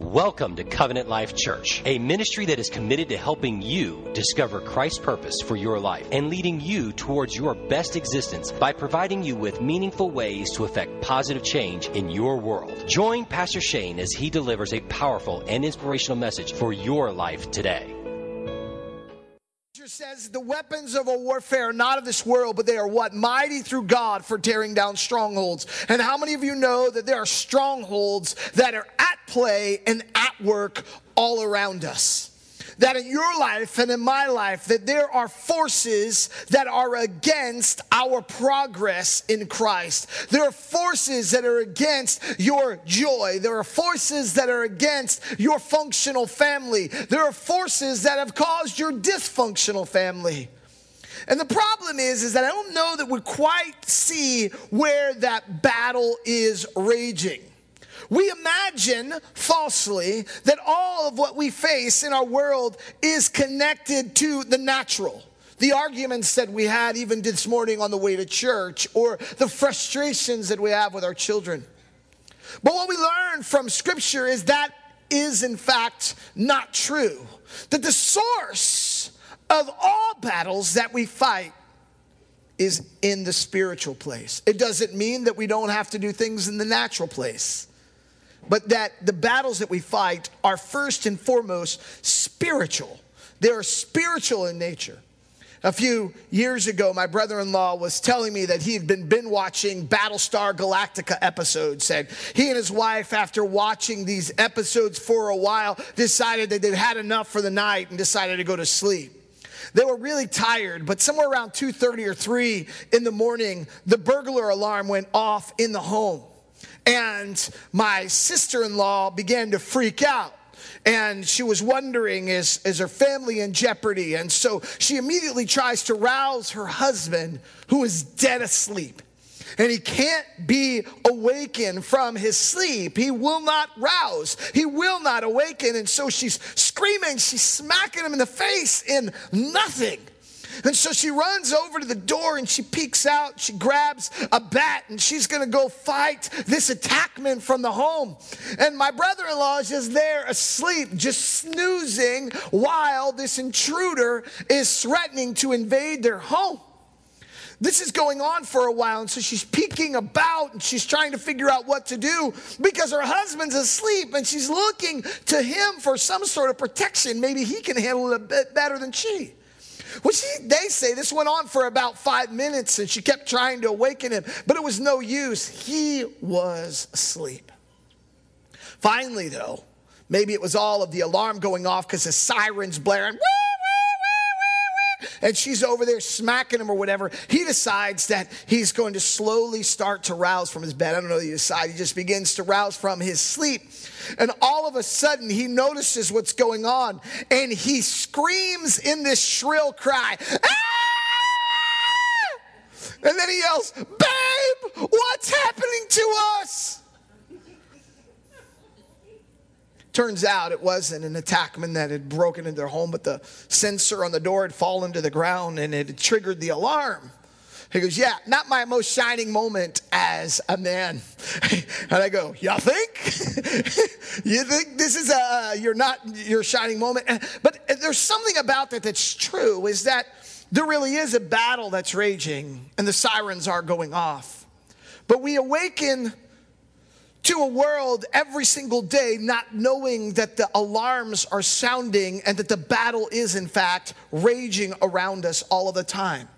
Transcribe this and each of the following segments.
Welcome to Covenant Life Church, a ministry that is committed to helping you discover Christ's purpose for your life and leading you towards your best existence by providing you with meaningful ways to affect positive change in your world. Join Pastor Shane as he delivers a powerful and inspirational message for your life today. says the weapons of a warfare are not of this world, but they are what? Mighty through God for tearing down strongholds. And how many of you know that there are strongholds that are play and at work all around us? that in your life and in my life that there are forces that are against our progress in Christ. There are forces that are against your joy. There are forces that are against your functional family. There are forces that have caused your dysfunctional family. And the problem is, is that I don't know that we quite see where that battle is raging. We imagine falsely that all of what we face in our world is connected to the natural. The arguments that we had even this morning on the way to church, or the frustrations that we have with our children. But what we learn from Scripture is that is, in fact, not true. That the source of all battles that we fight is in the spiritual place. It doesn't mean that we don't have to do things in the natural place but that the battles that we fight are first and foremost spiritual. They are spiritual in nature. A few years ago, my brother in law was telling me that he had been binge watching Battlestar Galactica episodes. And he and his wife, after watching these episodes for a while, decided that they'd had enough for the night and decided to go to sleep. They were really tired, but somewhere around 2:30 or 3 in the morning, the burglar alarm went off in the home. And my sister in law began to freak out. And she was wondering, is, is her family in jeopardy? And so she immediately tries to rouse her husband, who is dead asleep. And he can't be awakened from his sleep. He will not rouse. He will not awaken. And so she's screaming, she's smacking him in the face in nothing. And so she runs over to the door and she peeks out. She grabs a bat and she's going to go fight this attackman from the home. And my brother in law is just there asleep, just snoozing while this intruder is threatening to invade their home. This is going on for a while, and so she's peeking about and she's trying to figure out what to do because her husband's asleep and she's looking to him for some sort of protection. Maybe he can handle it a bit better than she. Well, she, they say this went on for about five minutes and she kept trying to awaken him, but it was no use. He was asleep. Finally, though, maybe it was all of the alarm going off because the siren's blaring. Woo! And she's over there smacking him or whatever. He decides that he's going to slowly start to rouse from his bed. I don't know the decide. He just begins to rouse from his sleep. And all of a sudden, he notices what's going on and he screams in this shrill cry. Ah! And then he yells, Babe, what's happening to us? Turns out it wasn't an attackman that had broken into their home, but the sensor on the door had fallen to the ground and it had triggered the alarm. He goes, Yeah, not my most shining moment as a man. and I go, Y'all think? you think this is a, you're not your shining moment? But there's something about that that's true is that there really is a battle that's raging and the sirens are going off. But we awaken to a world every single day not knowing that the alarms are sounding and that the battle is, in fact, raging around us all of the time.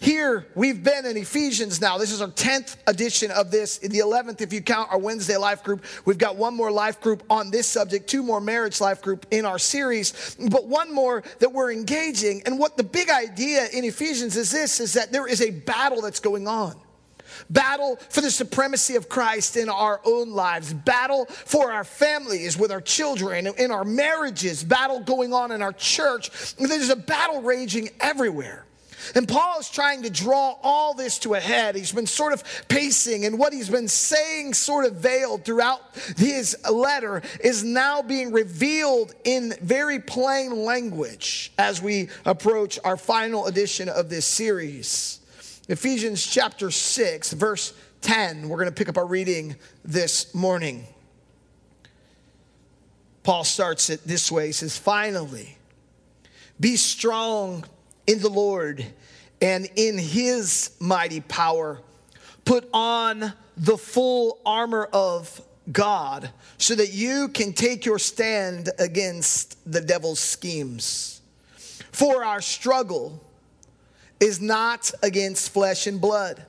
Here, we've been in Ephesians now. This is our 10th edition of this, In the 11th, if you count our Wednesday life group. We've got one more life group on this subject, two more marriage life group in our series, but one more that we're engaging. And what the big idea in Ephesians is this is that there is a battle that's going on battle for the supremacy of Christ in our own lives, battle for our families, with our children, in our marriages, battle going on in our church. There's a battle raging everywhere. And Paul is trying to draw all this to a head. He's been sort of pacing, and what he's been saying, sort of veiled throughout his letter, is now being revealed in very plain language as we approach our final edition of this series. Ephesians chapter 6, verse 10. We're going to pick up our reading this morning. Paul starts it this way He says, Finally, be strong in the Lord and in his mighty power. Put on the full armor of God so that you can take your stand against the devil's schemes. For our struggle is not against flesh and blood,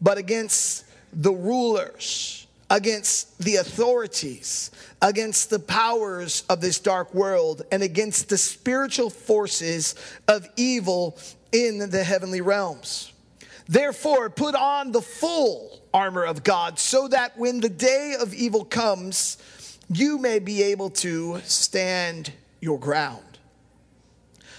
but against the rulers, against the authorities, against the powers of this dark world, and against the spiritual forces of evil in the heavenly realms. Therefore, put on the full armor of God so that when the day of evil comes, you may be able to stand your ground.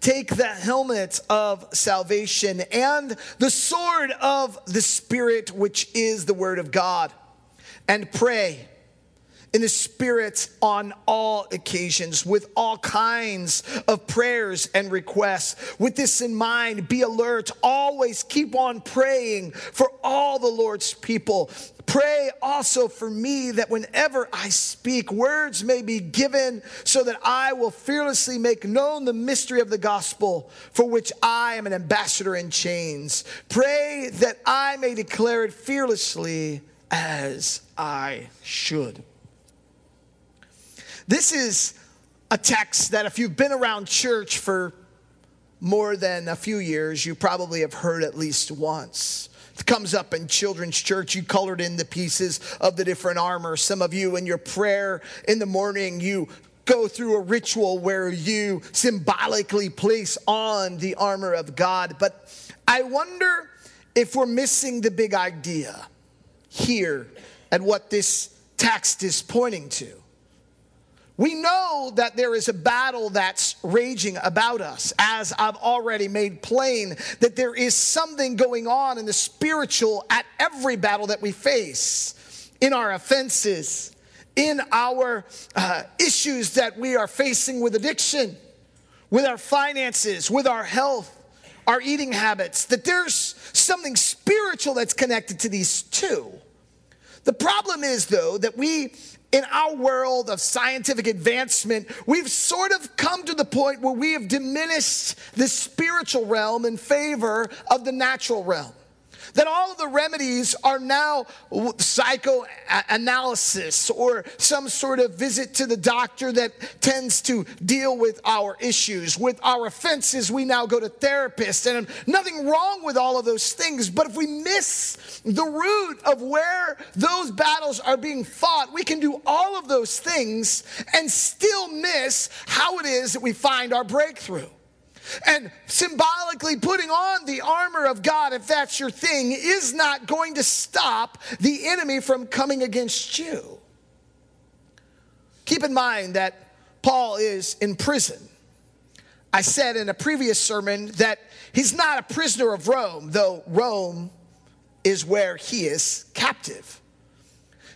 Take the helmet of salvation and the sword of the Spirit, which is the word of God, and pray in the Spirit on all occasions with all kinds of prayers and requests. With this in mind, be alert. Always keep on praying for all the Lord's people. Pray also for me that whenever I speak, words may be given so that I will fearlessly make known the mystery of the gospel for which I am an ambassador in chains. Pray that I may declare it fearlessly as I should. This is a text that, if you've been around church for more than a few years, you probably have heard at least once. Comes up in children's church. You colored in the pieces of the different armor. Some of you, in your prayer in the morning, you go through a ritual where you symbolically place on the armor of God. But I wonder if we're missing the big idea here and what this text is pointing to. We know that there is a battle that's raging about us, as I've already made plain, that there is something going on in the spiritual at every battle that we face, in our offenses, in our uh, issues that we are facing with addiction, with our finances, with our health, our eating habits, that there's something spiritual that's connected to these two. The problem is, though, that we in our world of scientific advancement, we've sort of come to the point where we have diminished the spiritual realm in favor of the natural realm that all of the remedies are now psychoanalysis or some sort of visit to the doctor that tends to deal with our issues. With our offenses, we now go to therapists, and nothing wrong with all of those things. But if we miss the root of where those battles are being fought, we can do all of those things and still miss how it is that we find our breakthrough. And symbolically putting on the armor of God, if that's your thing, is not going to stop the enemy from coming against you. Keep in mind that Paul is in prison. I said in a previous sermon that he's not a prisoner of Rome, though Rome is where he is captive.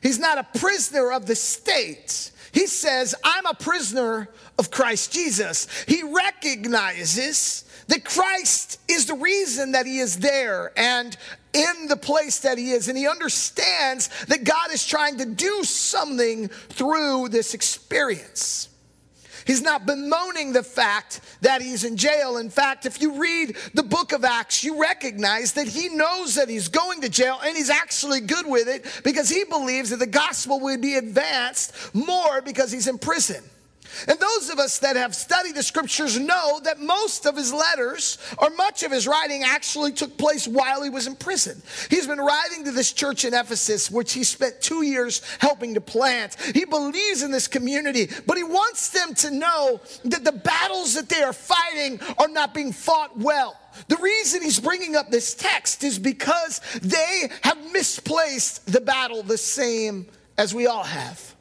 He's not a prisoner of the state. He says, I'm a prisoner of Christ Jesus. He recognizes that Christ is the reason that he is there and in the place that he is. And he understands that God is trying to do something through this experience. He's not bemoaning the fact that he's in jail. In fact, if you read the book of Acts, you recognize that he knows that he's going to jail and he's actually good with it because he believes that the gospel would be advanced more because he's in prison. And those of us that have studied the scriptures know that most of his letters or much of his writing actually took place while he was in prison. He's been writing to this church in Ephesus, which he spent two years helping to plant. He believes in this community, but he wants them to know that the battles that they are fighting are not being fought well. The reason he's bringing up this text is because they have misplaced the battle the same as we all have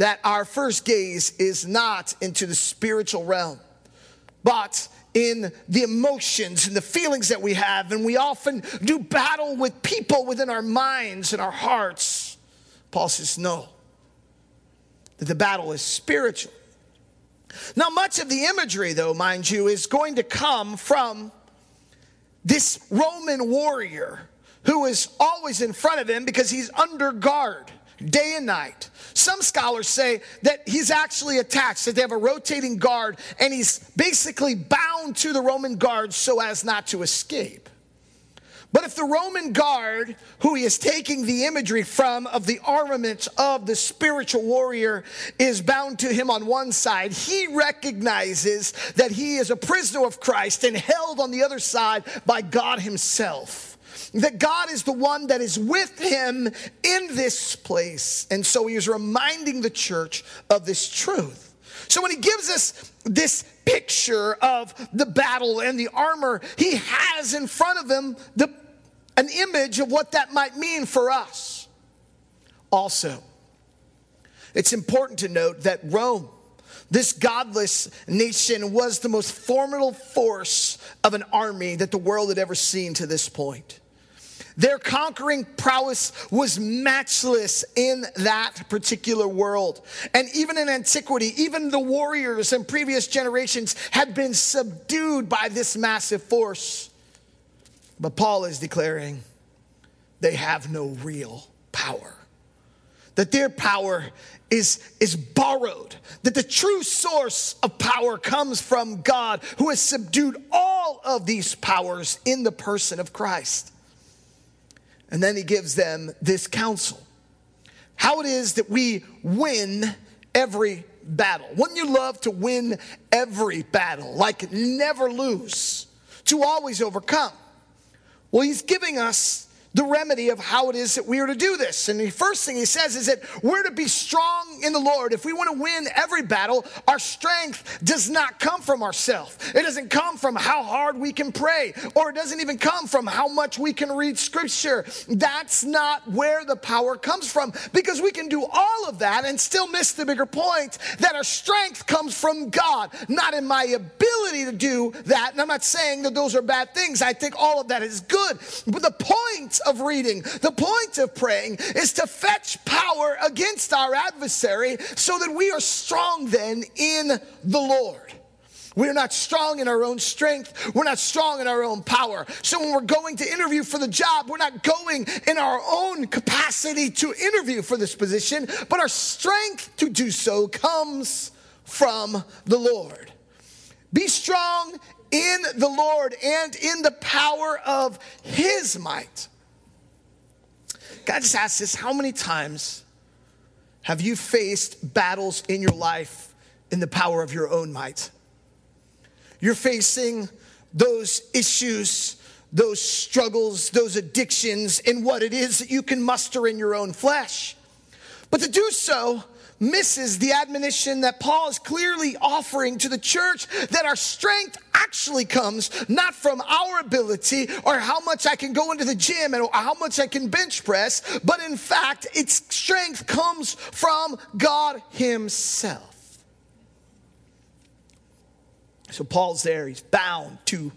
that our first gaze is not into the spiritual realm, but in the emotions and the feelings that we have. And we often do battle with people within our minds and our hearts. Paul says, no, that the battle is spiritual. Now, much of the imagery, though, mind you, is going to come from this Roman warrior who is always in front of him because he's under guard day and night. Some scholars say that he's actually attached, that they have a rotating guard, and he's basically bound to the Roman guard so as not to escape. But if the Roman guard, who he is taking the imagery from of the armament of the spiritual warrior, is bound to him on one side, he recognizes that he is a prisoner of Christ and held on the other side by God Himself that God is the one that is with him in this place. And so he is reminding the church of this truth. So when he gives us this picture of the battle and the armor, he has in front of him the, an image of what that might mean for us. Also, it's important to note that Rome, this godless nation, was the most formidable force of an army that the world had ever seen to this point. Their conquering prowess was matchless in that particular world. And even in antiquity, even the warriors in previous generations had been subdued by this massive force. But Paul is declaring they have no real power. That their power is, is borrowed. That the true source of power comes from God, who has subdued all of these powers in the person of Christ. And then he gives them this counsel how it is that we win every battle. Wouldn't you love to win every battle, like never lose, to always overcome? Well, he's giving us the remedy of how it is that we are to do this. And the first thing he says is that we're to be strong in the Lord. If we want to win every battle, our strength does not come from ourselves. It doesn't come from how hard we can pray, or it doesn't even come from how much we can read scripture. That's not where the power comes from because we can do all of that and still miss the bigger point that our strength comes from God, not in my ability to do that. And I'm not saying that those are bad things. I think all of that is good. But the point of reading, the point of praying is to fetch power against our adversary so that we are strong then in the Lord. We're not strong in our own strength. We're not strong in our own power. So when we're going to interview for the job, we're not going in our own capacity to interview for this position, but our strength to do so comes from the Lord. Be strong in the Lord and in the power of his might. God just asks this how many times have you faced battles in your life in the power of your own might? You're facing those issues, those struggles, those addictions, and what it is that you can muster in your own flesh. But to do so, misses the admonition that Paul is clearly offering to the church that our strength actually comes not from our ability or how much I can go into the gym and how much I can bench press, but in fact, its strength comes from God Himself. So Paul's there, he's bound to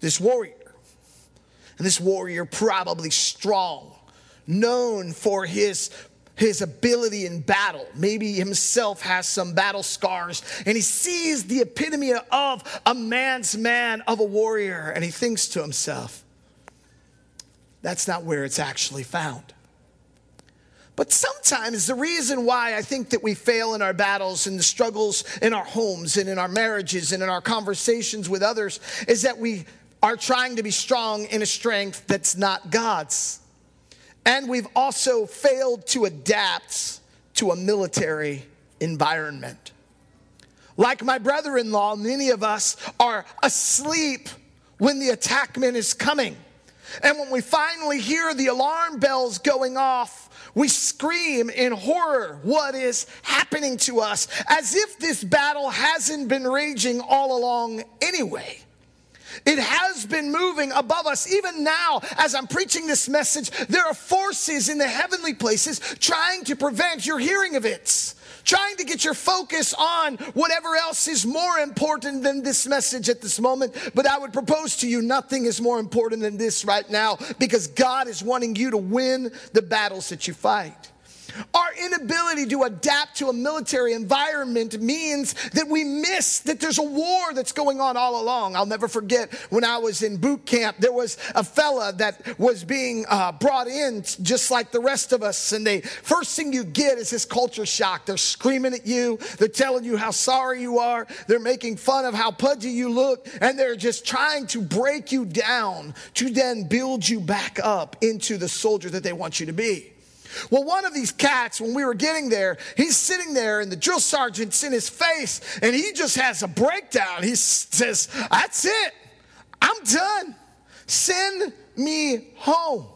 this warrior. And this warrior, probably strong, known for his his ability in battle. Maybe himself has some battle scars and he sees the epitome of a man's man, of a warrior, and he thinks to himself, that's not where it's actually found. But sometimes the reason why I think that we fail in our battles and the struggles in our homes and in our marriages and in our conversations with others is that we are trying to be strong in a strength that's not God's. And we've also failed to adapt to a military environment. Like my brother in law, many of us are asleep when the attackman is coming. And when we finally hear the alarm bells going off, we scream in horror what is happening to us, as if this battle hasn't been raging all along anyway. It has been moving above us. Even now, as I'm preaching this message, there are forces in the heavenly places trying to prevent your hearing of it. trying to get your focus on whatever else is more important than this message at this moment. But I would propose to you nothing is more important than this right now because God is wanting you to win the battles that you fight. Our inability to adapt to a military environment means that we miss that there's a war that's going on all along. I'll never forget when I was in boot camp, there was a fella that was being uh, brought in just like the rest of us. And the first thing you get is this culture shock. They're screaming at you, they're telling you how sorry you are, they're making fun of how pudgy you look, and they're just trying to break you down to then build you back up into the soldier that they want you to be. Well, one of these cats, when we were getting there, he's sitting there and the drill sergeant's in his face and he just has a breakdown. He says, That's it. I'm done. Send me home.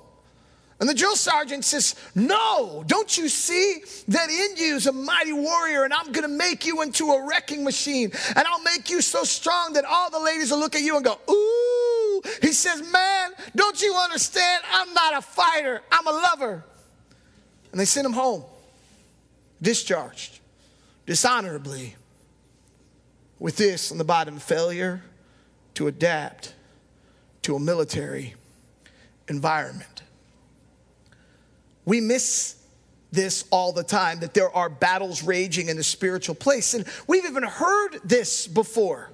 And the drill sergeant says, No, don't you see that in you is a mighty warrior, and I'm gonna make you into a wrecking machine, and I'll make you so strong that all the ladies will look at you and go, Ooh. He says, Man, don't you understand? I'm not a fighter, I'm a lover. And they sent him home, discharged, dishonorably, with this on the bottom failure to adapt to a military environment. We miss this all the time that there are battles raging in the spiritual place. And we've even heard this before.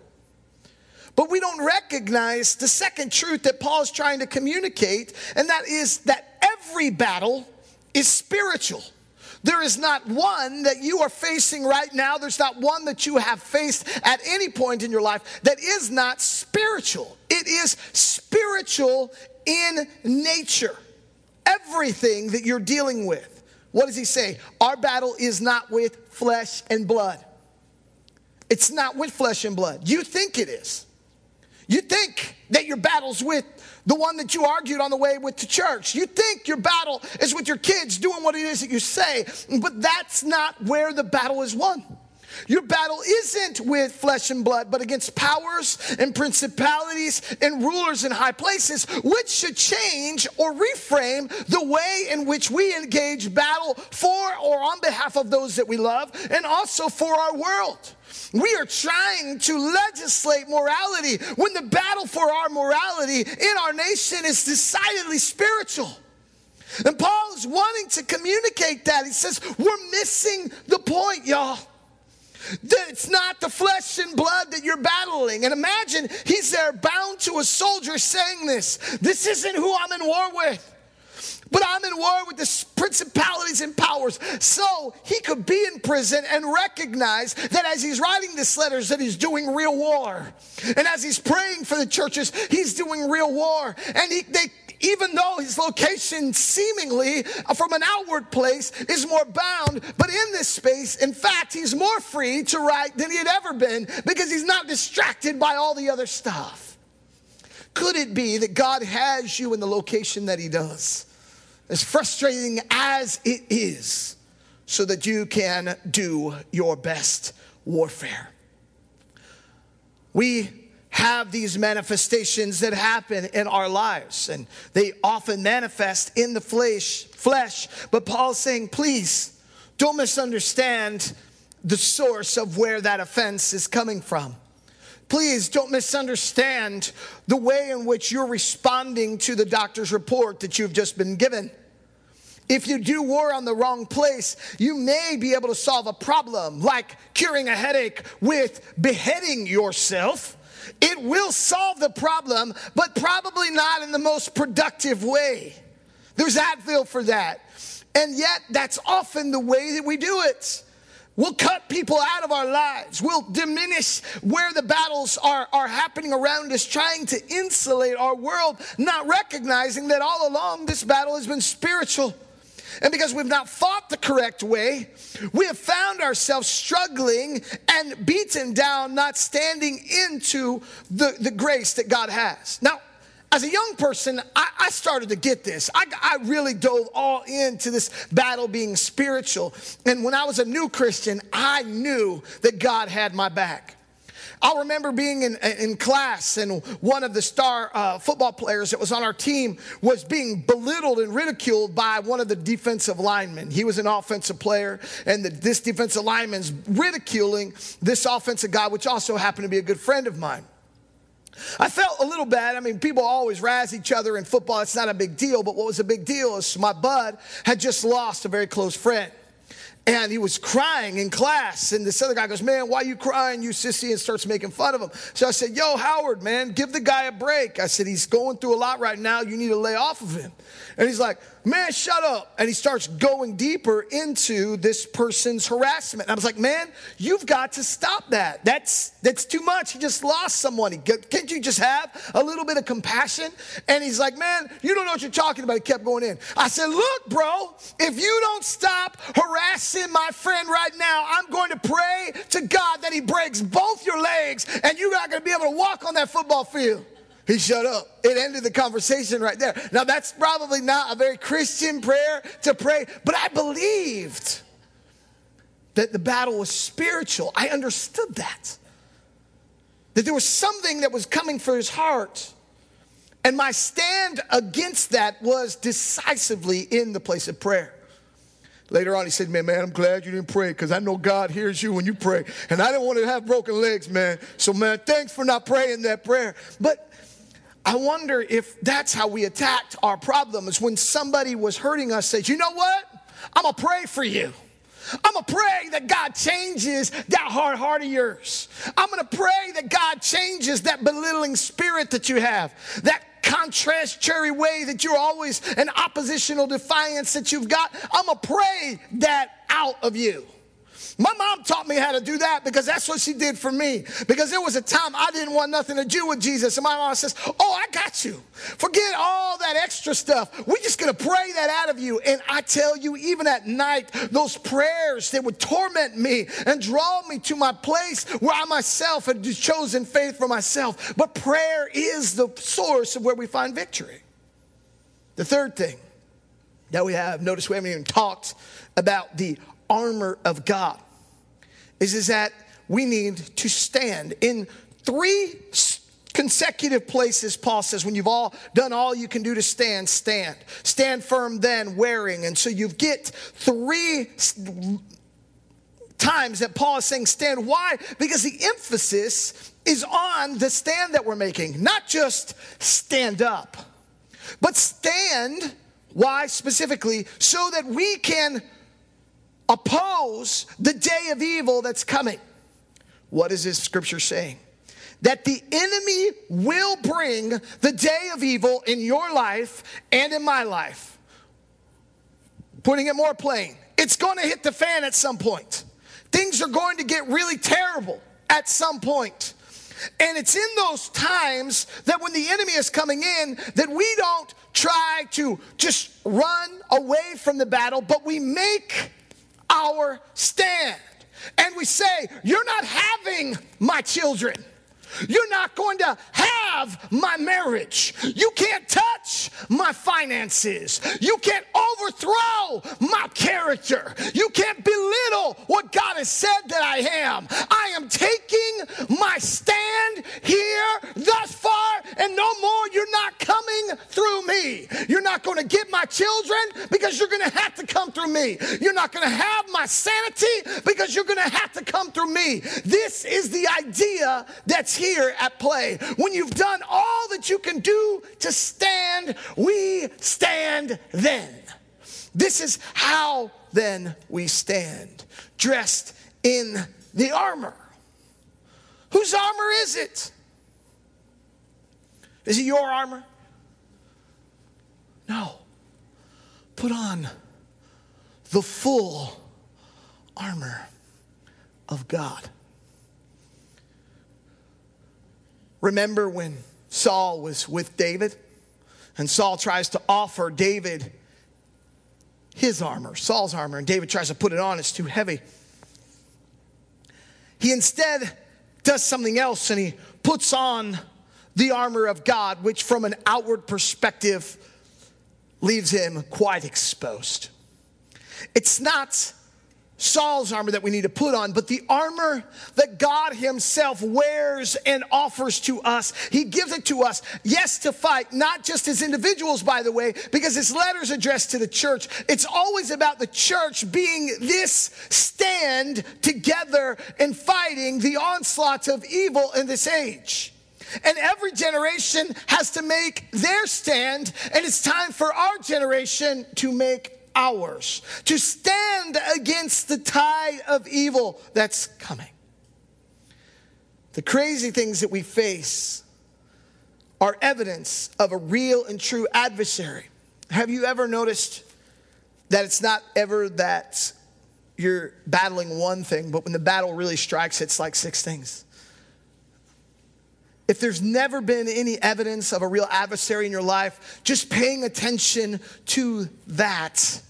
But we don't recognize the second truth that Paul is trying to communicate, and that is that every battle is spiritual. There is not one that you are facing right now, there's not one that you have faced at any point in your life that is not spiritual. It is spiritual in nature. Everything that you're dealing with. What does he say? Our battle is not with flesh and blood. It's not with flesh and blood. You think it is. You think that your battle's with the one that you argued on the way with to church. You think your battle is with your kids doing what it is that you say, but that's not where the battle is won. Your battle isn't with flesh and blood, but against powers and principalities and rulers in high places, which should change or reframe the way in which we engage battle for or on behalf of those that we love and also for our world. We are trying to legislate morality when the battle for our morality in our nation is decidedly spiritual. And Paul is wanting to communicate that. He says, We're missing the point, y'all. That it's not the flesh and blood that you're battling. And imagine he's there bound to a soldier saying this. This isn't who I'm in war with but I'm in war with the principalities and powers. So he could be in prison and recognize that as he's writing this letters that he's doing real war. And as he's praying for the churches, he's doing real war. And he, they, even though his location seemingly uh, from an outward place is more bound, but in this space, in fact, he's more free to write than he had ever been because he's not distracted by all the other stuff. Could it be that God has you in the location that he does? As frustrating as it is, so that you can do your best warfare. We have these manifestations that happen in our lives, and they often manifest in the flesh. Flesh, but Paul's saying, please don't misunderstand the source of where that offense is coming from. Please don't misunderstand the way in which you're responding to the doctor's report that you've just been given. If you do war on the wrong place, you may be able to solve a problem like curing a headache with beheading yourself. It will solve the problem, but probably not in the most productive way. There's Advil for that. And yet, that's often the way that we do it. We'll cut people out of our lives. We'll diminish where the battles are, are happening around us, trying to insulate our world, not recognizing that all along this battle has been spiritual. And because we've not fought the correct way, we have found ourselves struggling and beaten down, not standing into the, the grace that God has. Now, as a young person, I, I started to get this. I, I, really dove all into this battle being spiritual. And when I was a new Christian, I knew that God had my back. I'll remember being in, in class and one of the star uh, football players that was on our team was being belittled and ridiculed by one of the defensive linemen. He was an offensive player, and the, this defensive lineman's ridiculing this offensive guy, which also happened to be a good friend of mine. I felt a little bad. I mean, people always razz each other in football. It's not a big deal. But what was a big deal is my bud had just lost a very close friend. And he was crying in class. And this other guy goes, Man, why you crying, you sissy? And starts making fun of him. So I said, Yo, Howard, man, give the guy a break. I said, He's going through a lot right now. You need to lay off of him. And he's like, Man, shut up. And he starts going deeper into this person's harassment. And I was like, Man, you've got to stop that. That's, that's too much. He just lost someone. Can't you just have a little bit of compassion? And he's like, Man, you don't know what you're talking about. He kept going in. I said, Look, bro, if you don't stop harassing my friend right now, I'm going to pray to God that he breaks both your legs and you're not going to be able to walk on that football field. He shut up. It ended the conversation right there. Now, that's probably not a very Christian prayer to pray, but I believed that the battle was spiritual. I understood that. That there was something that was coming for his heart. And my stand against that was decisively in the place of prayer. Later on, he said, Man, man, I'm glad you didn't pray because I know God hears you when you pray. And I didn't want to have broken legs, man. So, man, thanks for not praying that prayer. But I wonder if that's how we attacked our problems when somebody was hurting us, says, you know what? I'm gonna pray for you. I'm gonna pray that God changes that hard heart of yours. I'm gonna pray that God changes that belittling spirit that you have, that contrast cherry way that you're always an oppositional defiance that you've got. I'm gonna pray that out of you. My mom taught me how to do that because that's what she did for me. Because there was a time I didn't want nothing to do with Jesus. And my mom says, Oh, I got you. Forget all that extra stuff. We're just going to pray that out of you. And I tell you, even at night, those prayers that would torment me and draw me to my place where I myself had chosen faith for myself. But prayer is the source of where we find victory. The third thing that we have, notice we haven't even talked about the armor of God is, is that we need to stand in three consecutive places paul says when you've all done all you can do to stand stand. Stand firm then wearing. And so you get three times that paul is saying stand. Why? Because the emphasis is on the stand that we're making not just stand up but stand why specifically? So that we can oppose the day of evil that's coming. What is this scripture saying? That the enemy will bring the day of evil in your life and in my life. Putting it more plain, it's going to hit the fan at some point. Things are going to get really terrible at some point. And it's in those times that when the enemy is coming in, that we don't try to just run away from the battle, but we make our stand. And we say, You're not having my children. You're not going to have my marriage. You can't touch my finances. You can't overthrow my character. You can't belittle what God has said that I am. I am taking my stand here thus far and no more. You're not coming through me. You're not going to get my children because you're going to have to come through me. You're not going to have my sanity because you're going to have to come through me. This is the idea that's here at play. When you've done all that you can do to stand, we stand then. This is how then we stand, dressed in the armor. Whose armor is it? Is it your armor? No. Put on the full armor of God. Remember when Saul was with David? And Saul tries to offer David his armor, Saul's armor, and David tries to put it on. It's too heavy. He instead does something else and he puts on the armor of God, which from an outward perspective leaves him quite exposed. It's not Saul's armor that we need to put on, but the armor that God Himself wears and offers to us. He gives it to us, yes, to fight, not just as individuals, by the way, because His letter's addressed to the church. It's always about the church being this stand together and fighting the onslaughts of evil in this age. And every generation has to make their stand, and it's time for our generation to make ours, to stand against the tide of evil that's coming. The crazy things that we face are evidence of a real and true adversary. Have you ever noticed that it's not ever that you're battling one thing, but when the battle really strikes, it's like six things? If there's never been any evidence of a real adversary in your life, just paying attention to that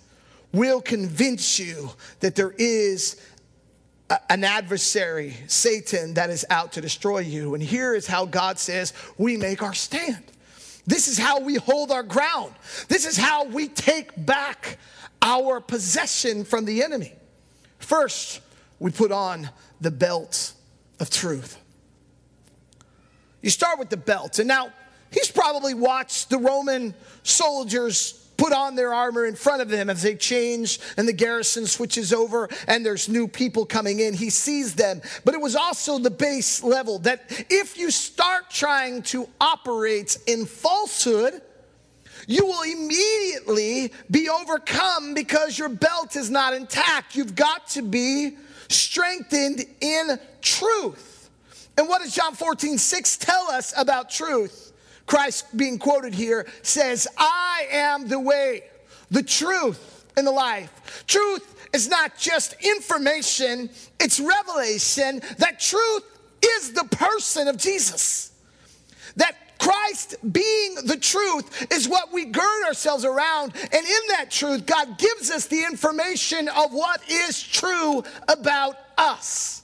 will convince you that there is a, an adversary, Satan, that is out to destroy you. And here is how God says we make our stand. This is how we hold our ground. This is how we take back our possession from the enemy. First, we put on the belt of truth. You start with the belt. And now, he's probably watched the Roman soldiers put on their armor in front of them as they change and the garrison switches over and there's new people coming in. He sees them. But it was also the base level that if you start trying to operate in falsehood, you will immediately be overcome because your belt is not intact. You've got to be strengthened in truth. And what does John 14, 6 tell us about truth? Christ, being quoted here, says, I am the way, the truth, and the life. Truth is not just information, it's revelation that truth is the person of Jesus. That Christ being the truth is what we gird ourselves around. And in that truth, God gives us the information of what is true about us.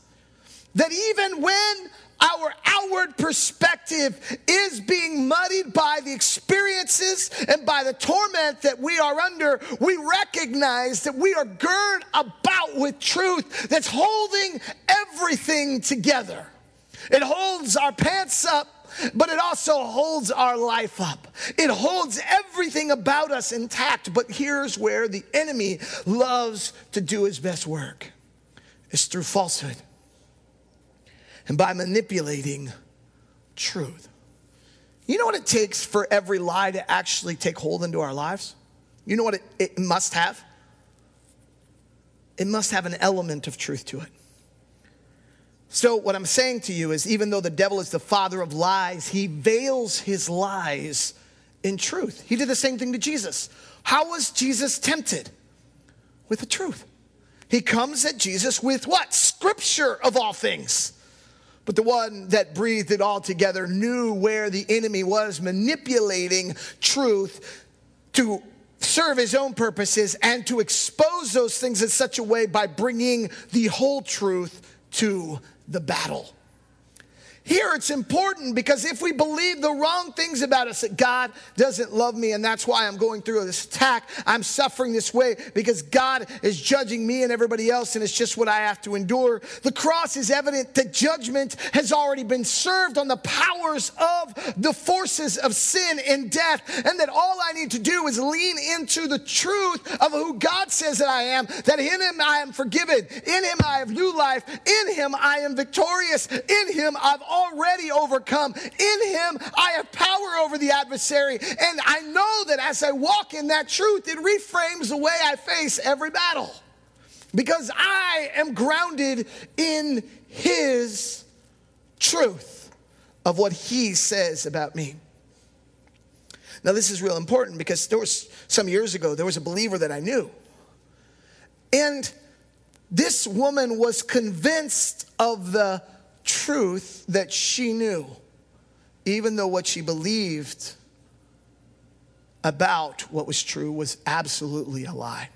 That even when our outward perspective is being muddied by the experiences and by the torment that we are under, we recognize that we are girded about with truth that's holding everything together. It holds our pants up but it also holds our life up. It holds everything about us intact. But here's where the enemy loves to do his best work is through falsehood and by manipulating truth. You know what it takes for every lie to actually take hold into our lives? You know what it, it must have? It must have an element of truth to it. So, what I'm saying to you is even though the devil is the father of lies, he veils his lies in truth. He did the same thing to Jesus. How was Jesus tempted? With the truth. He comes at Jesus with what? Scripture of all things. But the one that breathed it all together knew where the enemy was manipulating truth to serve his own purposes and to expose those things in such a way by bringing the whole truth to the battle. Here it's important because if we believe the wrong things about us, that God doesn't love me and that's why I'm going through this attack, I'm suffering this way because God is judging me and everybody else and it's just what I have to endure. The cross is evident that judgment has already been served on the powers of the forces of sin and death, and that all I need to do is lean into the truth of who God says that I am, that in Him I am forgiven, in Him I have new life, in Him I am victorious, in Him I've already overcome. In him, I have power over the adversary. And I know that as I walk in that truth, it reframes the way I face every battle. Because I am grounded in his truth of what he says about me. Now, this is real important because there was some years ago, there was a believer that I knew. And this woman was convinced of the truth that she knew, even though what she believed about what was true was absolutely a lie.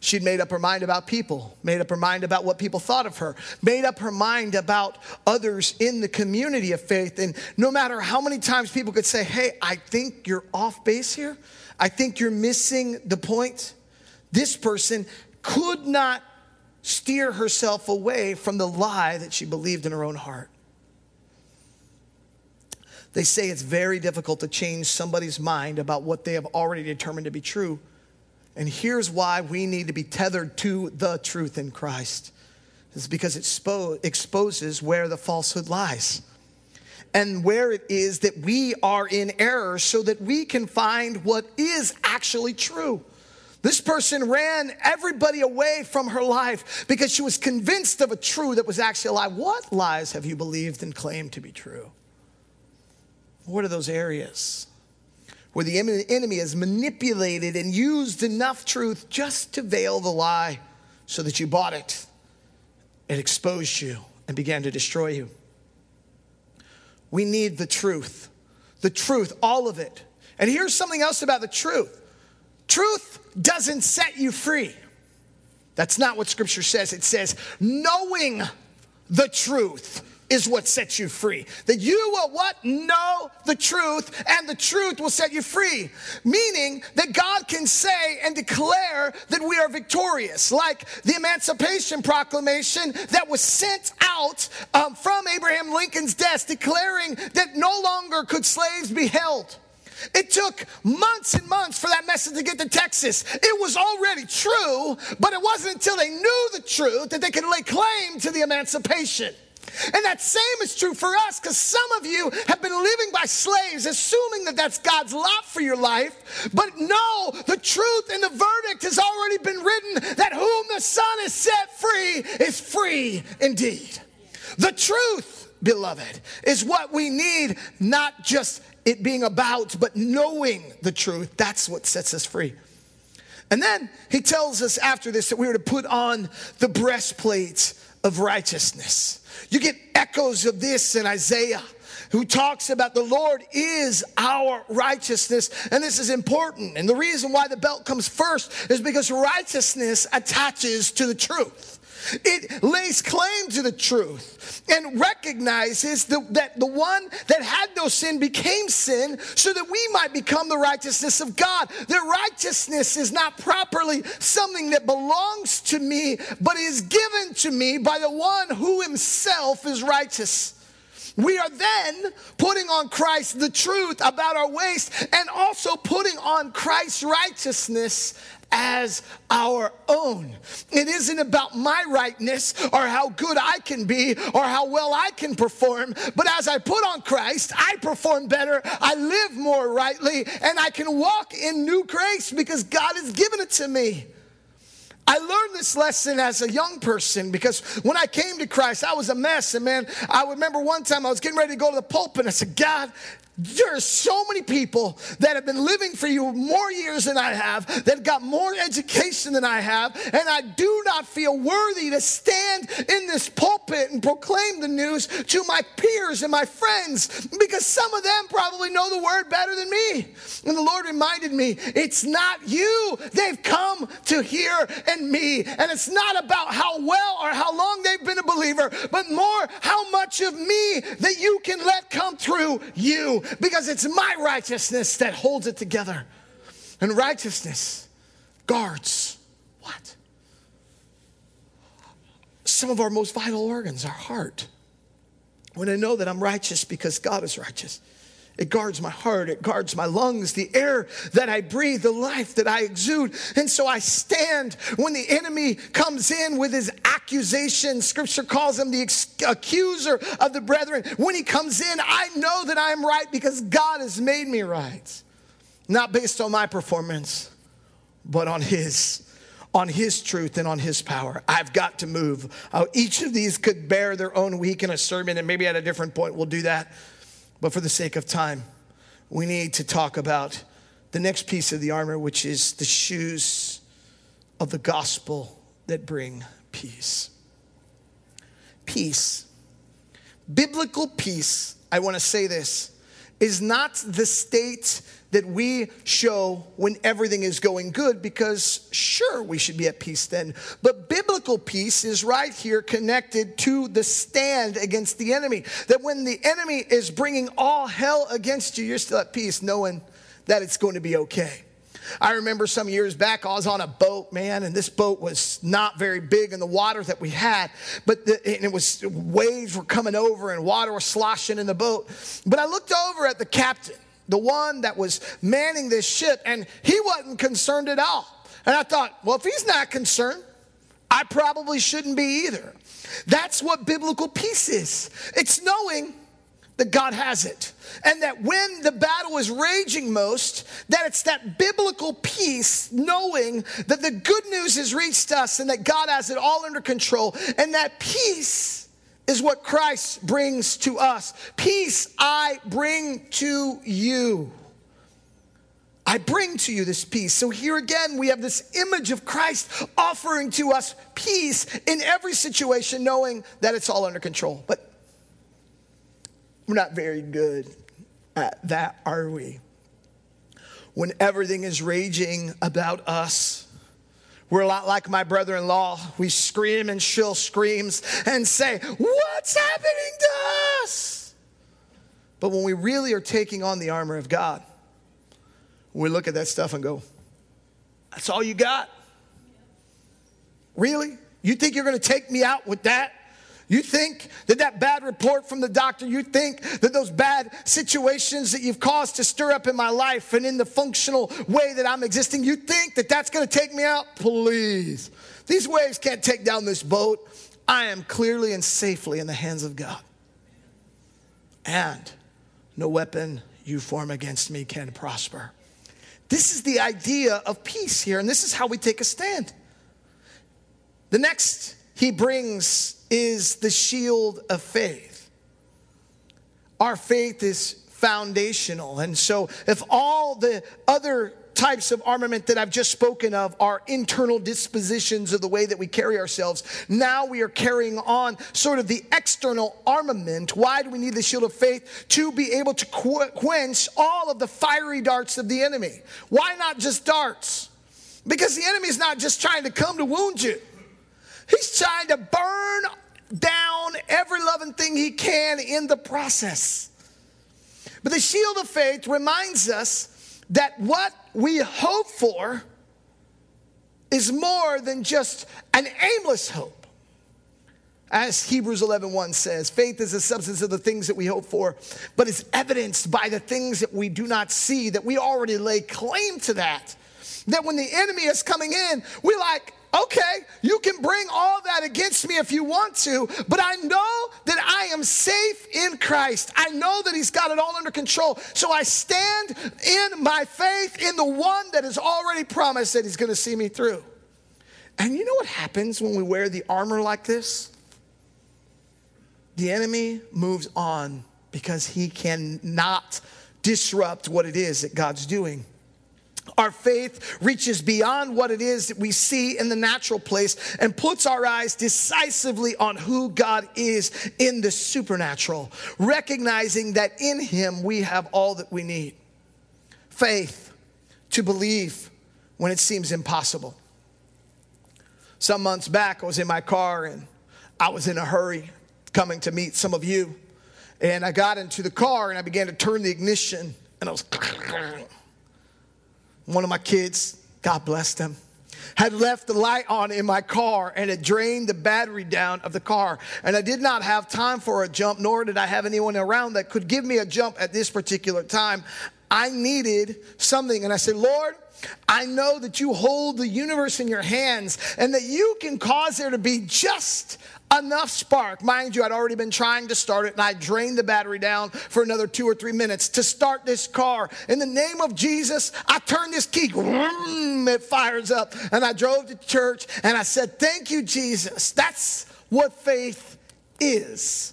She'd made up her mind about people, made up her mind about what people thought of her, made up her mind about others in the community of faith. And no matter how many times people could say, Hey, I think you're off base here, I think you're missing the point, this person could not steer herself away from the lie that she believed in her own heart. They say it's very difficult to change somebody's mind about what they have already determined to be true. And here's why we need to be tethered to the truth in Christ. It's because it expo- exposes where the falsehood lies and where it is that we are in error so that we can find what is actually true. This person ran everybody away from her life because she was convinced of a truth that was actually a lie. What lies have you believed and claimed to be true? What are those areas where the enemy has manipulated and used enough truth just to veil the lie so that you bought it? It exposed you and began to destroy you. We need the truth. The truth, all of it. And here's something else about the truth truth doesn't set you free. That's not what scripture says. It says, knowing the truth is what sets you free. That you will what? Know the truth, and the truth will set you free. Meaning that God can say and declare that we are victorious, like the Emancipation Proclamation that was sent out um, from Abraham Lincoln's desk, declaring that no longer could slaves be held. It took months and months for that message to get to Texas. It was already true, but it wasn't until they knew the truth that they could lay claim to the emancipation. And that same is true for us because some of you have been living by slaves, assuming that that's God's lot for your life. But no, the truth and the verdict has already been written that whom the Son is set free is free indeed. The truth, beloved, is what we need, not just it being about, but knowing the truth. That's what sets us free. And then he tells us after this that we are to put on the breastplate of righteousness. You get echoes of this in Isaiah who talks about the Lord is our righteousness. And this is important. And the reason why the belt comes first is because righteousness attaches to the truth. It lays claim to the truth and recognizes the, that the one that had no sin became sin so that we might become the righteousness of God. That righteousness is not properly something that belongs to me, but is given to me by the one who himself is righteous. We are then putting on Christ the truth about our waist and also putting on Christ's righteousness as our own. It isn't about my rightness or how good I can be or how well I can perform, but as I put on Christ, I perform better, I live more rightly, and I can walk in new grace because God has given it to me. I learned this lesson as a young person because when I came to Christ, I was a mess. And man, I remember one time I was getting ready to go to the pulpit. And I said, God, there are so many people that have been living for you more years than I have, that got more education than I have, and I do not feel worthy to stand in this pulpit and proclaim the news to my peers and my friends because some of them probably know the word better than me. And the Lord reminded me, it's not you. They've come to hear and me. And it's not about how well or how long they've been a believer, but more how much of me that you can let come through you because it's my righteousness that holds it together. And righteousness guards what? Some of our most vital organs, our heart. When I know that I'm righteous because God is righteous. It guards my heart. It guards my lungs, the air that I breathe, the life that I exude. And so I stand when the enemy comes in with his accusation. Scripture calls him the accuser of the brethren. When he comes in, I know that I am right because God has made me right. Not based on my performance, but on his on his truth and on his power. I've got to move. Uh, each of these could bear their own week in a sermon, and maybe at a different point we'll do that. But for the sake of time, we need to talk about the next piece of the armor, which is the shoes of the gospel that bring peace. Peace. Biblical peace, I want to say this, is not the state that we show when everything is going good because sure we should be at peace then. But biblical peace is right here connected to the stand against the enemy. That when the enemy is bringing all hell against you you're still at peace knowing that it's going to be okay I remember some years back, I was on a boat, man, and this boat was not very big in the water that we had, but the, and it was waves were coming over and water was sloshing in the boat. But I looked over at the captain, the one that was manning this ship, and he wasn't concerned at all. And I thought, well, if he's not concerned, I probably shouldn't be either. That's what biblical peace is. It's knowing that God has it. And that when the battle is raging most, that it's that biblical peace, knowing that the good news has reached us and that God has it all under control. And that peace is what Christ brings to us. Peace I bring to you. I bring to you this peace. So here again, we have this image of Christ offering to us peace in every situation, knowing that it's all under control. But we're not very good at that, are we? When everything is raging about us, we're a lot like my brother in law. We scream and shrill screams and say, What's happening to us? But when we really are taking on the armor of God, we look at that stuff and go, That's all you got? Really? You think you're going to take me out with that? You think that that bad report from the doctor, you think that those bad situations that you've caused to stir up in my life and in the functional way that I'm existing, you think that that's going to take me out? Please. These waves can't take down this boat. I am clearly and safely in the hands of God. And no weapon you form against me can prosper. This is the idea of peace here, and this is how we take a stand. The next he brings is the shield of faith. Our faith is foundational. And so, if all the other types of armament that I've just spoken of are internal dispositions of the way that we carry ourselves. Now we are carrying on sort of the external armament. Why do we need the shield of faith? To be able to quench all of the fiery darts of the enemy. Why not just darts? Because the enemy is not just trying to come to wound you. He's trying to burn down every loving thing he can in the process. But the shield of faith reminds us that what we hope for is more than just an aimless hope. As Hebrews 11:1 1 says, faith is the substance of the things that we hope for, but is evidenced by the things that we do not see, that we already lay claim to that. That when the enemy is coming in, we like, okay, you can bring all that against me if you want to, but I know that I am safe in Christ. I know that He's got it all under control. So I stand in my faith in the one that has already promised that He's going to see me through. And you know what happens when we wear the armor like this? The enemy moves on because he cannot disrupt what it is that God's doing. Our faith reaches beyond what it is that we see in the natural place and puts our eyes decisively on who God is in the supernatural, recognizing that in Him we have all that we need. Faith to believe when it seems impossible. Some months back, I was in my car and I was in a hurry coming to meet some of you. And I got into the car and I began to turn the ignition and I was one of my kids, God bless them, had left the light on in my car and it drained the battery down of the car. And I did not have time for a jump, nor did I have anyone around that could give me a jump at this particular time. I needed something. And I said, Lord, I know that you hold the universe in your hands and that you can cause there to be just enough spark. Mind you, I'd already been trying to start it and I drained the battery down for another two or three minutes to start this car. In the name of Jesus, I turn this key, it fires up, and I drove to church and I said, Thank you, Jesus. That's what faith is.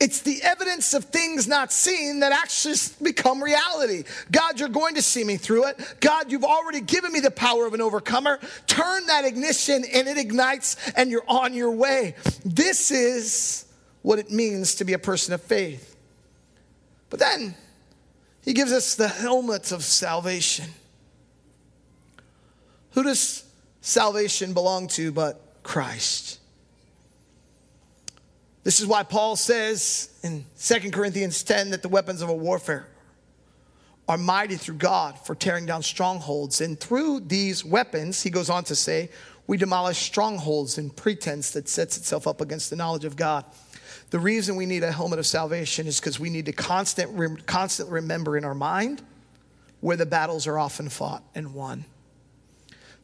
It's the evidence of things not seen that actually become reality. God, you're going to see me through it. God, you've already given me the power of an overcomer. Turn that ignition and it ignites and you're on your way. This is what it means to be a person of faith. But then he gives us the helmet of salvation. Who does salvation belong to but Christ? This is why Paul says in 2 Corinthians 10 that the weapons of a warfare are mighty through God for tearing down strongholds. And through these weapons, he goes on to say, we demolish strongholds and pretense that sets itself up against the knowledge of God. The reason we need a helmet of salvation is because we need to constant, constantly remember in our mind where the battles are often fought and won.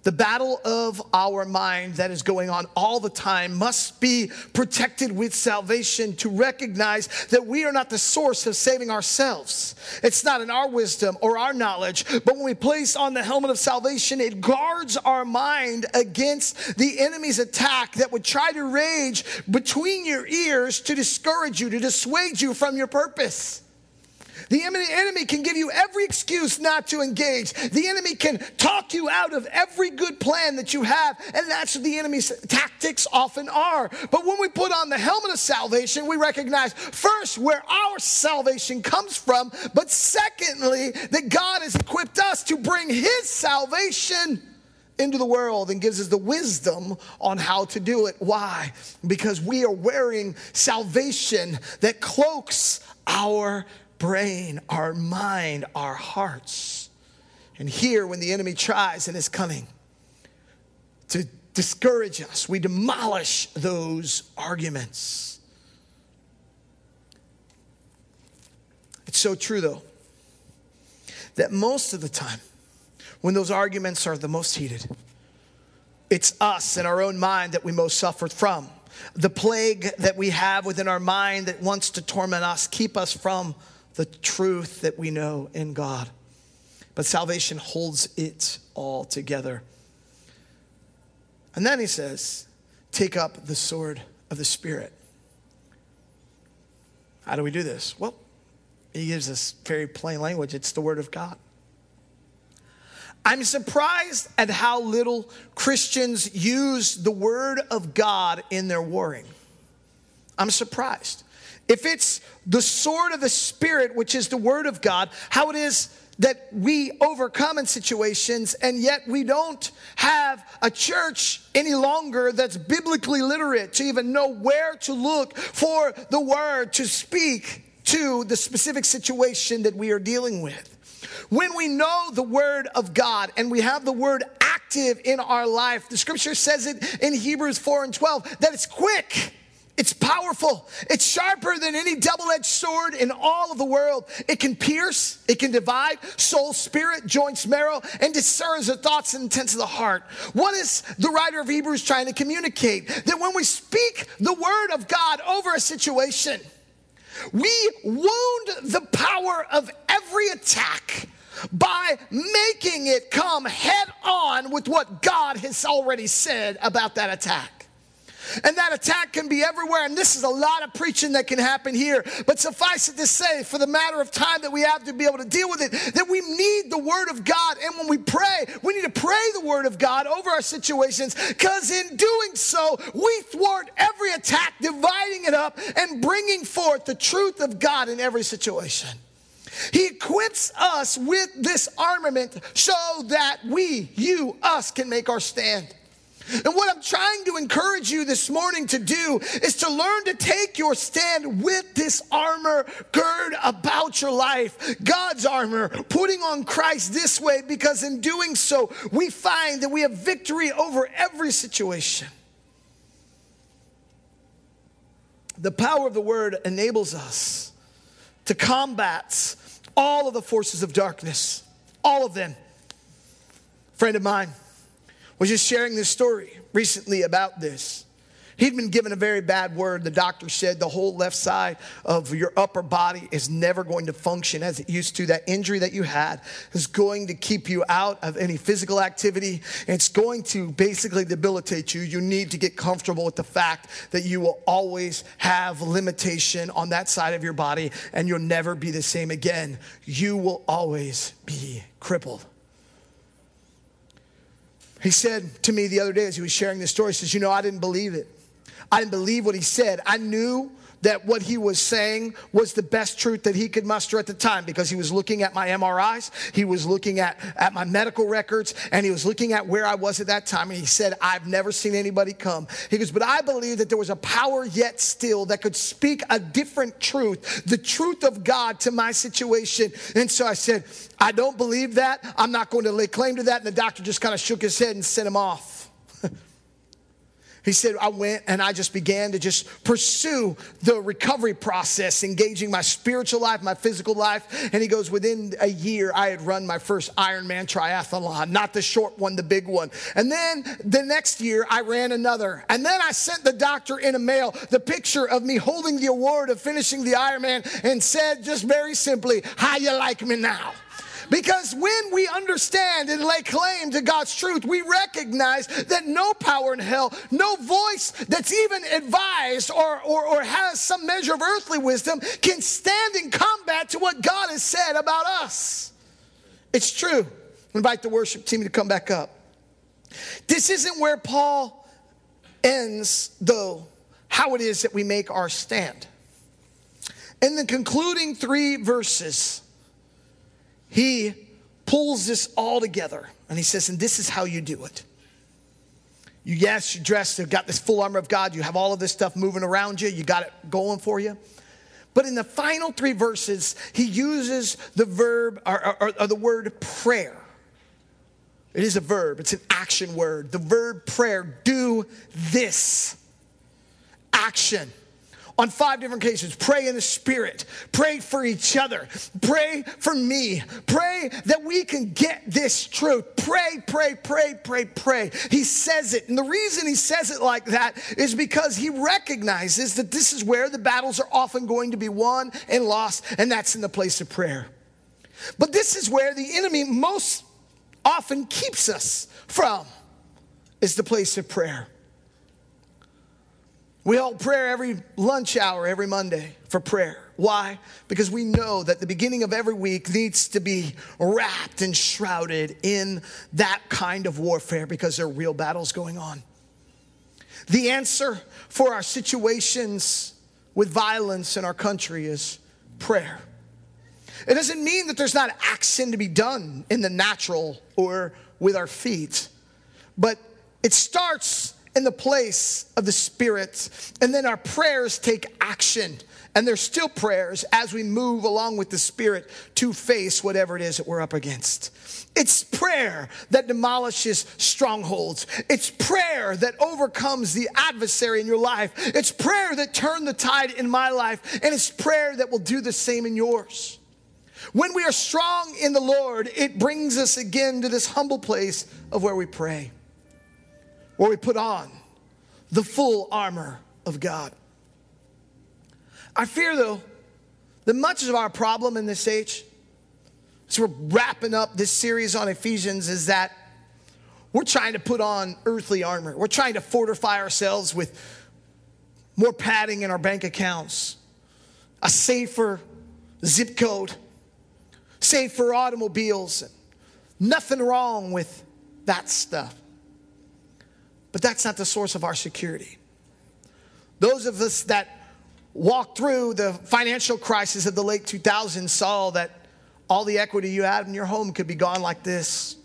The battle of our mind that is going on all the time must be protected with salvation to recognize that we are not the source of saving ourselves. It's not in our wisdom or our knowledge, but when we place on the helmet of salvation, it guards our mind against the enemy's attack that would try to rage between your ears to discourage you, to dissuade you from your purpose. The enemy can give you every excuse not to engage. The enemy can talk you out of every good plan that you have, and that's what the enemy's tactics often are. But when we put on the helmet of salvation, we recognize first where our salvation comes from, but secondly, that God has equipped us to bring his salvation into the world and gives us the wisdom on how to do it. Why? Because we are wearing salvation that cloaks our brain, our mind, our hearts. And here, when the enemy tries and is coming to discourage us, we demolish those arguments. It's so true, though, that most of the time, when those arguments are the most heated, it's us in our own mind that we most suffer from. The plague that we have within our mind that wants to torment us, keep us from the truth that we know in God. But salvation holds it all together. And then he says, take up the sword of the Spirit. How do we do this? Well, he gives us very plain language it's the Word of God. I'm surprised at how little Christians use the Word of God in their warring. I'm surprised. If it's the sword of the Spirit, which is the Word of God, how it is that we overcome in situations, and yet we don't have a church any longer that's biblically literate to even know where to look for the Word to speak to the specific situation that we are dealing with. When we know the Word of God and we have the Word active in our life, the scripture says it in Hebrews 4 and 12 that it's quick it's powerful. It's sharper than any double edged sword in all of the world. It can pierce, it can divide soul, spirit, joints, marrow, and discerns the thoughts and intents of the heart. What is the writer of Hebrews trying to communicate? That when we speak the word of God over a situation, we wound the power of every attack by making it come head on with what God has already said about that attack. And that attack can be everywhere. And this is a lot of preaching that can happen here. But suffice it to say, for the matter of time that we have to be able to deal with it, that we need the Word of God. And when we pray, we need to pray the Word of God over our situations because in doing so, we thwart every attack, dividing it up and bringing forth the truth of God in every situation. He equips us with this armament so that we, you, us, can make our stand. And what I'm trying to encourage you this morning to do is to learn to take your stand with this armor gird about your life, God's armor, putting on Christ this way, because in doing so, we find that we have victory over every situation. The power of the word enables us to combat all of the forces of darkness, all of them. Friend of mine, was just sharing this story recently about this. He'd been given a very bad word. The doctor said the whole left side of your upper body is never going to function as it used to. That injury that you had is going to keep you out of any physical activity. It's going to basically debilitate you. You need to get comfortable with the fact that you will always have limitation on that side of your body and you'll never be the same again. You will always be crippled. He said to me the other day as he was sharing this story, he says, You know, I didn't believe it. I didn't believe what he said. I knew that what he was saying was the best truth that he could muster at the time because he was looking at my MRIs, he was looking at, at my medical records, and he was looking at where I was at that time. And he said, I've never seen anybody come. He goes, But I believe that there was a power yet still that could speak a different truth, the truth of God to my situation. And so I said, I don't believe that. I'm not going to lay claim to that. And the doctor just kind of shook his head and sent him off. He said, I went and I just began to just pursue the recovery process, engaging my spiritual life, my physical life. And he goes, within a year, I had run my first Ironman triathlon, not the short one, the big one. And then the next year, I ran another. And then I sent the doctor in a mail the picture of me holding the award of finishing the Ironman and said just very simply, How you like me now? Because when we understand and lay claim to God's truth, we recognize that no power in hell, no voice that's even advised or, or, or has some measure of earthly wisdom can stand in combat to what God has said about us. It's true. invite the worship team to come back up. This isn't where Paul ends, though, how it is that we make our stand. In the concluding three verses, he pulls this all together and he says, and this is how you do it. You, yes, you're dressed, you've got this full armor of God, you have all of this stuff moving around you, you got it going for you. But in the final three verses, he uses the verb or, or, or the word prayer. It is a verb, it's an action word. The verb prayer, do this. Action on five different occasions. Pray in the Spirit. Pray for each other. Pray for me. Pray that we can get this truth. Pray, pray, pray, pray, pray. He says it. And the reason he says it like that is because he recognizes that this is where the battles are often going to be won and lost, and that's in the place of prayer. But this is where the enemy most often keeps us from is the place of prayer. We hold prayer every lunch hour, every Monday for prayer. Why? Because we know that the beginning of every week needs to be wrapped and shrouded in that kind of warfare because there are real battles going on. The answer for our situations with violence in our country is prayer. It doesn't mean that there's not action to be done in the natural or with our feet, but it starts in the place of the Spirit. And then our prayers take action. And there's still prayers as we move along with the Spirit to face whatever it is that we're up against. It's prayer that demolishes strongholds. It's prayer that overcomes the adversary in your life. It's prayer that turned the tide in my life. And it's prayer that will do the same in yours. When we are strong in the Lord, it brings us again to this humble place of where we pray where we put on the full armor of God. I fear, though, that much of our problem in this age, as we're wrapping up this series on Ephesians, is that we're trying to put on earthly armor. We're trying to fortify ourselves with more padding in our bank accounts, a safer zip code, safer automobiles. Nothing wrong with that stuff. But that's not the source of our security. Those of us that walked through the financial crisis of the late 2000s saw that all the equity you had in your home could be gone like this.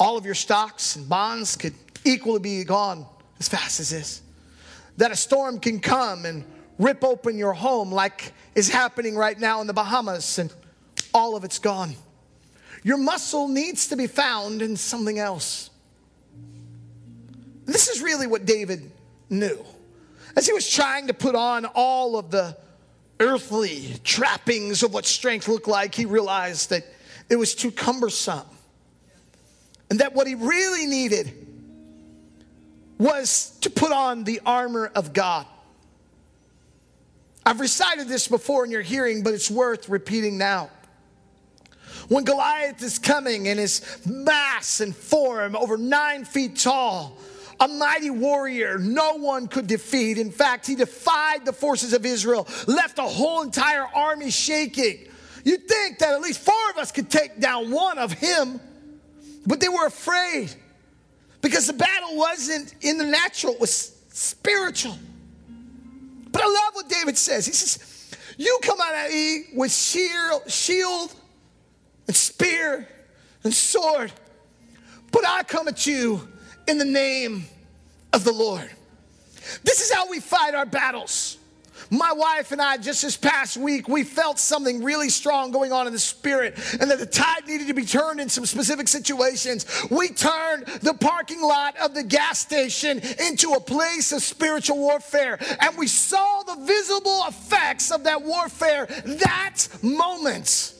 All of your stocks and bonds could equally be gone as fast as this. That a storm can come and rip open your home like is happening right now in the Bahamas and all of it's gone. Your muscle needs to be found in something else. This is really what David knew. As he was trying to put on all of the earthly trappings of what strength looked like, he realized that it was too cumbersome. And that what he really needed was to put on the armor of God. I've recited this before in your hearing, but it's worth repeating now. When Goliath is coming in his mass and form, over nine feet tall, a mighty warrior no one could defeat. In fact, he defied the forces of Israel, left a whole entire army shaking. You'd think that at least four of us could take down one of him, but they were afraid because the battle wasn't in the natural, it was spiritual. But I love what David says. He says, You come out at me with shield and spear and sword, but I come at you in the name of the Lord. This is how we fight our battles. My wife and I, just this past week, we felt something really strong going on in the spirit and that the tide needed to be turned in some specific situations. We turned the parking lot of the gas station into a place of spiritual warfare and we saw the visible effects of that warfare that moment.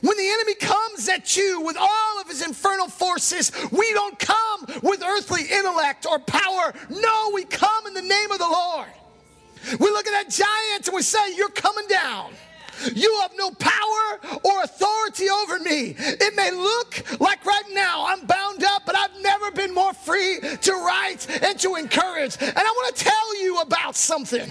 When the enemy comes at you with all of his infernal forces, we don't come with earthly intellect or power. No, we come in the name of the Lord. We look at that giant and we say, You're coming down. You have no power or authority over me. It may look like right now I'm bound up, but I've never been more free to write and to encourage. And I want to tell you about something.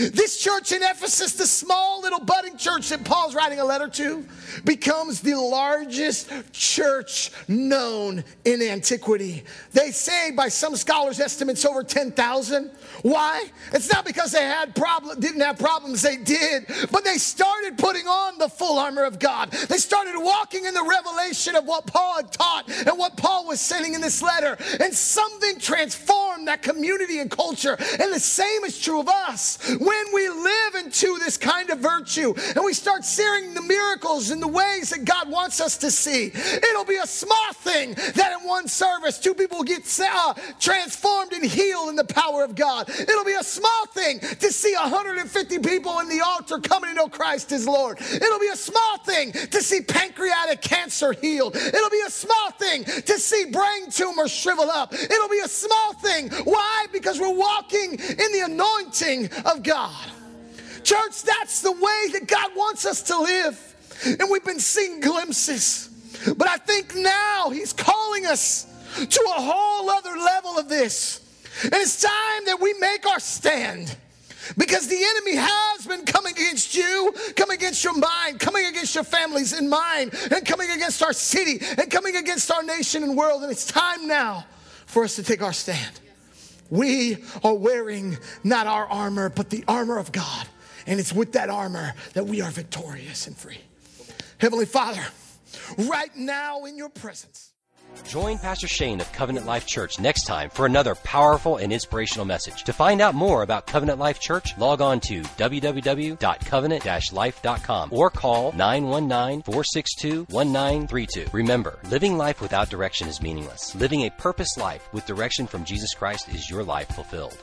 This church in Ephesus, the small little budding church that Paul's writing a letter to, becomes the largest church known in antiquity. They say, by some scholars' estimates, over 10,000. Why? It's not because they had problem, didn't have problems, they did, but they started putting on the full armor of God. They started walking in the revelation of what Paul had taught and what Paul was sending in this letter. And something transformed that community and culture. And the same is true of us. When we live into this kind of virtue and we start seeing the miracles and the ways that God wants us to see, it'll be a small thing that in one service, two people get uh, transformed and healed in the power of God. It'll be a small thing to see 150 people in the altar coming to know Christ as Lord. It'll be a small thing to see pancreatic cancer healed. It'll be a small thing to see brain tumors shrivel up. It'll be a small thing. Why? Because we're walking in the anointing of God. Church, that's the way that God wants us to live. And we've been seeing glimpses. But I think now He's calling us to a whole other level of this. And it's time that we make our stand. Because the enemy has been coming against you, coming against your mind, coming against your families and mine, and coming against our city, and coming against our nation and world. And it's time now for us to take our stand. We are wearing not our armor, but the armor of God. And it's with that armor that we are victorious and free. Heavenly Father, right now in your presence, Join Pastor Shane of Covenant Life Church next time for another powerful and inspirational message. To find out more about Covenant Life Church, log on to www.covenant-life.com or call 919-462-1932. Remember, living life without direction is meaningless. Living a purpose life with direction from Jesus Christ is your life fulfilled.